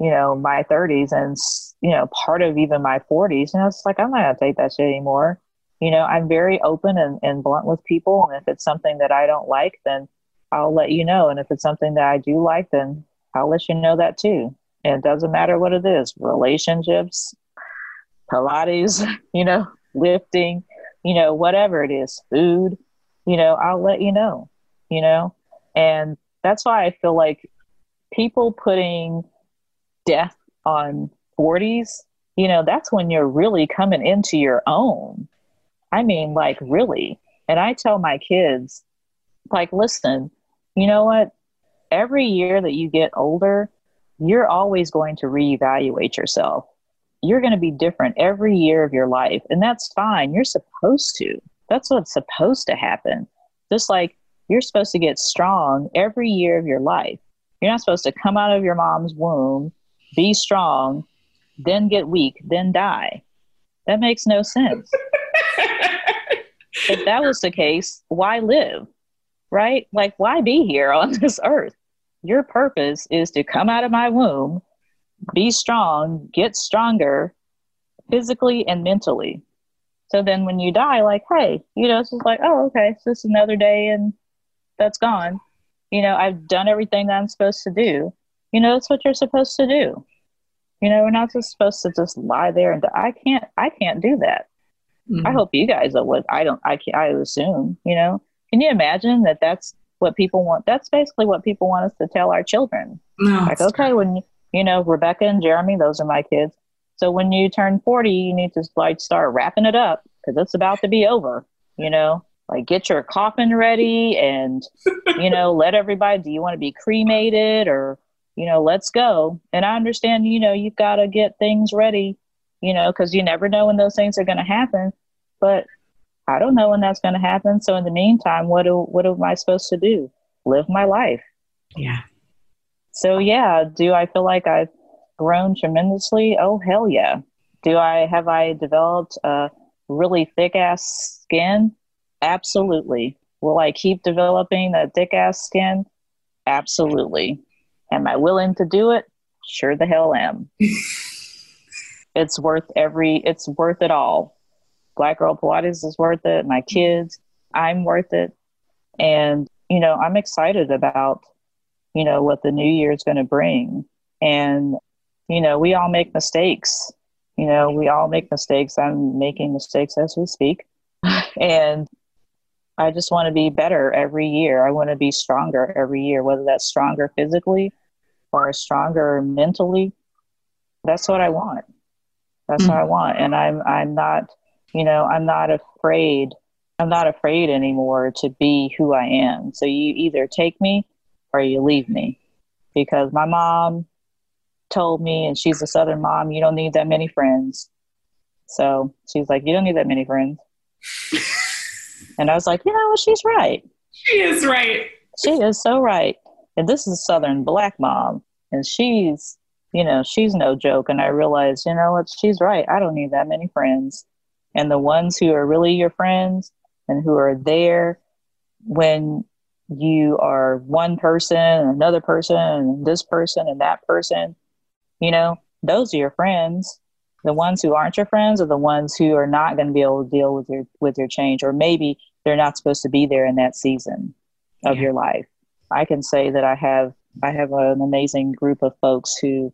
you know my 30s and you know part of even my 40s and it's like i'm not going to take that shit anymore you know i'm very open and, and blunt with people and if it's something that i don't like then I'll let you know. And if it's something that I do like, then I'll let you know that too. And it doesn't matter what it is relationships, Pilates, you know, lifting, you know, whatever it is, food, you know, I'll let you know, you know. And that's why I feel like people putting death on 40s, you know, that's when you're really coming into your own. I mean, like, really. And I tell my kids, like, listen, you know what? Every year that you get older, you're always going to reevaluate yourself. You're going to be different every year of your life, and that's fine. You're supposed to. That's what's supposed to happen. Just like you're supposed to get strong every year of your life. You're not supposed to come out of your mom's womb, be strong, then get weak, then die. That makes no sense. if that was the case, why live? right? Like, why be here on this earth? Your purpose is to come out of my womb, be strong, get stronger physically and mentally. So then when you die, like, hey, you know, it's just like, oh, okay, it's just another day and that's gone. You know, I've done everything that I'm supposed to do. You know, that's what you're supposed to do. You know, we're not just supposed to just lie there and. I can't, I can't do that. Mm-hmm. I hope you guys are what I don't, I can I assume, you know, can you imagine that that's what people want? That's basically what people want us to tell our children. No, like, okay, when you know Rebecca and Jeremy, those are my kids. So when you turn 40, you need to like start wrapping it up because it's about to be over. You know, like get your coffin ready and you know let everybody. Do you want to be cremated or you know let's go? And I understand you know you've got to get things ready. You know, because you never know when those things are going to happen. But I don't know when that's going to happen. So in the meantime, what do, what am I supposed to do? Live my life.
Yeah.
So yeah, do I feel like I've grown tremendously? Oh hell yeah. Do I have I developed a really thick ass skin? Absolutely. Will I keep developing that thick ass skin? Absolutely. Am I willing to do it? Sure the hell am. it's worth every it's worth it all Black Girl Pilates is worth it. My kids, I'm worth it. And, you know, I'm excited about, you know, what the new year is going to bring. And, you know, we all make mistakes. You know, we all make mistakes. I'm making mistakes as we speak. and I just want to be better every year. I want to be stronger every year, whether that's stronger physically or stronger mentally. That's what I want. That's mm-hmm. what I want. And I'm I'm not, you know, I'm not afraid. I'm not afraid anymore to be who I am. So you either take me or you leave me. Because my mom told me and she's a southern mom, you don't need that many friends. So she's like, You don't need that many friends. and I was like, you know, she's right.
She is right.
She is so right. And this is a Southern black mom, and she's, you know, she's no joke. And I realized, you know what, she's right. I don't need that many friends. And the ones who are really your friends and who are there when you are one person another person and this person and that person, you know, those are your friends the ones who aren't your friends are the ones who are not going to be able to deal with your with your change or maybe they're not supposed to be there in that season of yeah. your life. I can say that i have i have an amazing group of folks who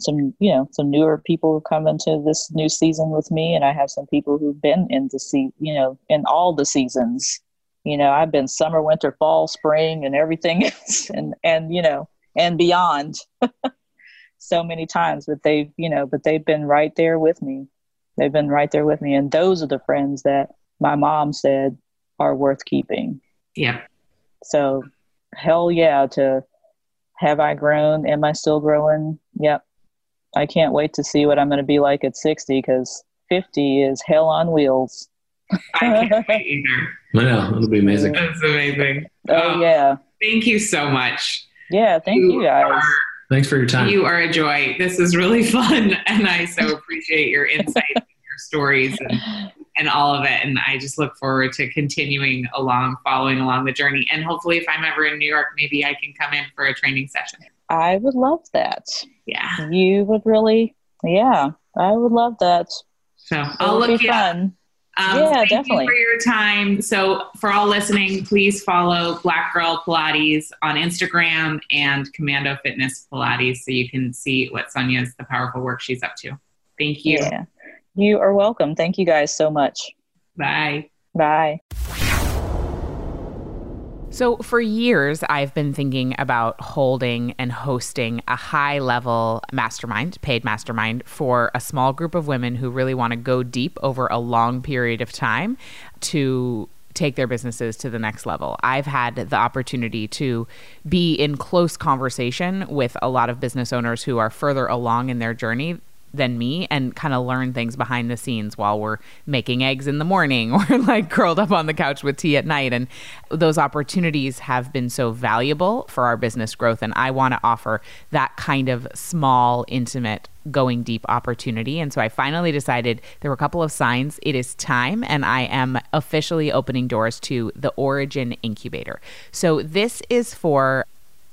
some you know some newer people who come into this new season with me and i have some people who've been in the sea you know in all the seasons. You know i've been summer winter fall spring and everything else and and you know and beyond so many times, but they've, you know, but they've been right there with me. They've been right there with me. And those are the friends that my mom said are worth keeping.
Yeah.
So hell yeah to have I grown? Am I still growing? Yep. I can't wait to see what I'm going to be like at 60 because 50 is hell on wheels.
I can't wait either. I
know. It'll be amazing.
That's amazing.
Oh, um, yeah.
Thank you so much.
Yeah. Thank you, you guys. Are,
Thanks for your time.
You are a joy. This is really fun. And I so appreciate your insight and your stories and, and all of it. And I just look forward to continuing along, following along the journey. And hopefully, if I'm ever in New York, maybe I can come in for a training session.
I would love that.
Yeah.
You would really, yeah, I would love that.
So I'll look you fun. Up.
Um, yeah, thank definitely.
you for your time. So, for all listening, please follow Black Girl Pilates on Instagram and Commando Fitness Pilates so you can see what Sonja's the powerful work she's up to. Thank you.
Yeah. You are welcome. Thank you guys so much.
Bye.
Bye.
So, for years, I've been thinking about holding and hosting a high level mastermind, paid mastermind, for a small group of women who really want to go deep over a long period of time to take their businesses to the next level. I've had the opportunity to be in close conversation with a lot of business owners who are further along in their journey than me and kind of learn things behind the scenes while we're making eggs in the morning or like curled up on the couch with tea at night. And those opportunities have been so valuable for our business growth. And I want to offer that kind of small, intimate, going deep opportunity. And so I finally decided there were a couple of signs. It is time, and I am officially opening doors to the Origin Incubator. So this is for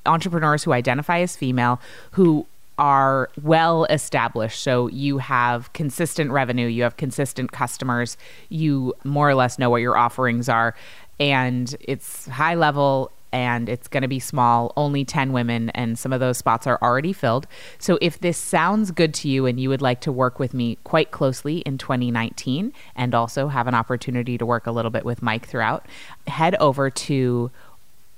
entrepreneurs who identify as female who are well established. So you have consistent revenue, you have consistent customers, you more or less know what your offerings are, and it's high level and it's going to be small, only 10 women, and some of those spots are already filled. So, if this sounds good to you and you would like to work with me quite closely in 2019 and also have an opportunity to work a little bit with Mike throughout, head over to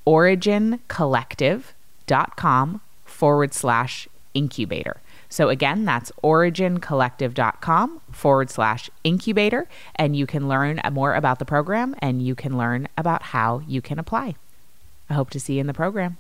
origincollective.com forward slash incubator. So again, that's origincollective.com forward slash incubator, and you can learn more about the program and you can learn about how you can apply. I hope to see you in the program.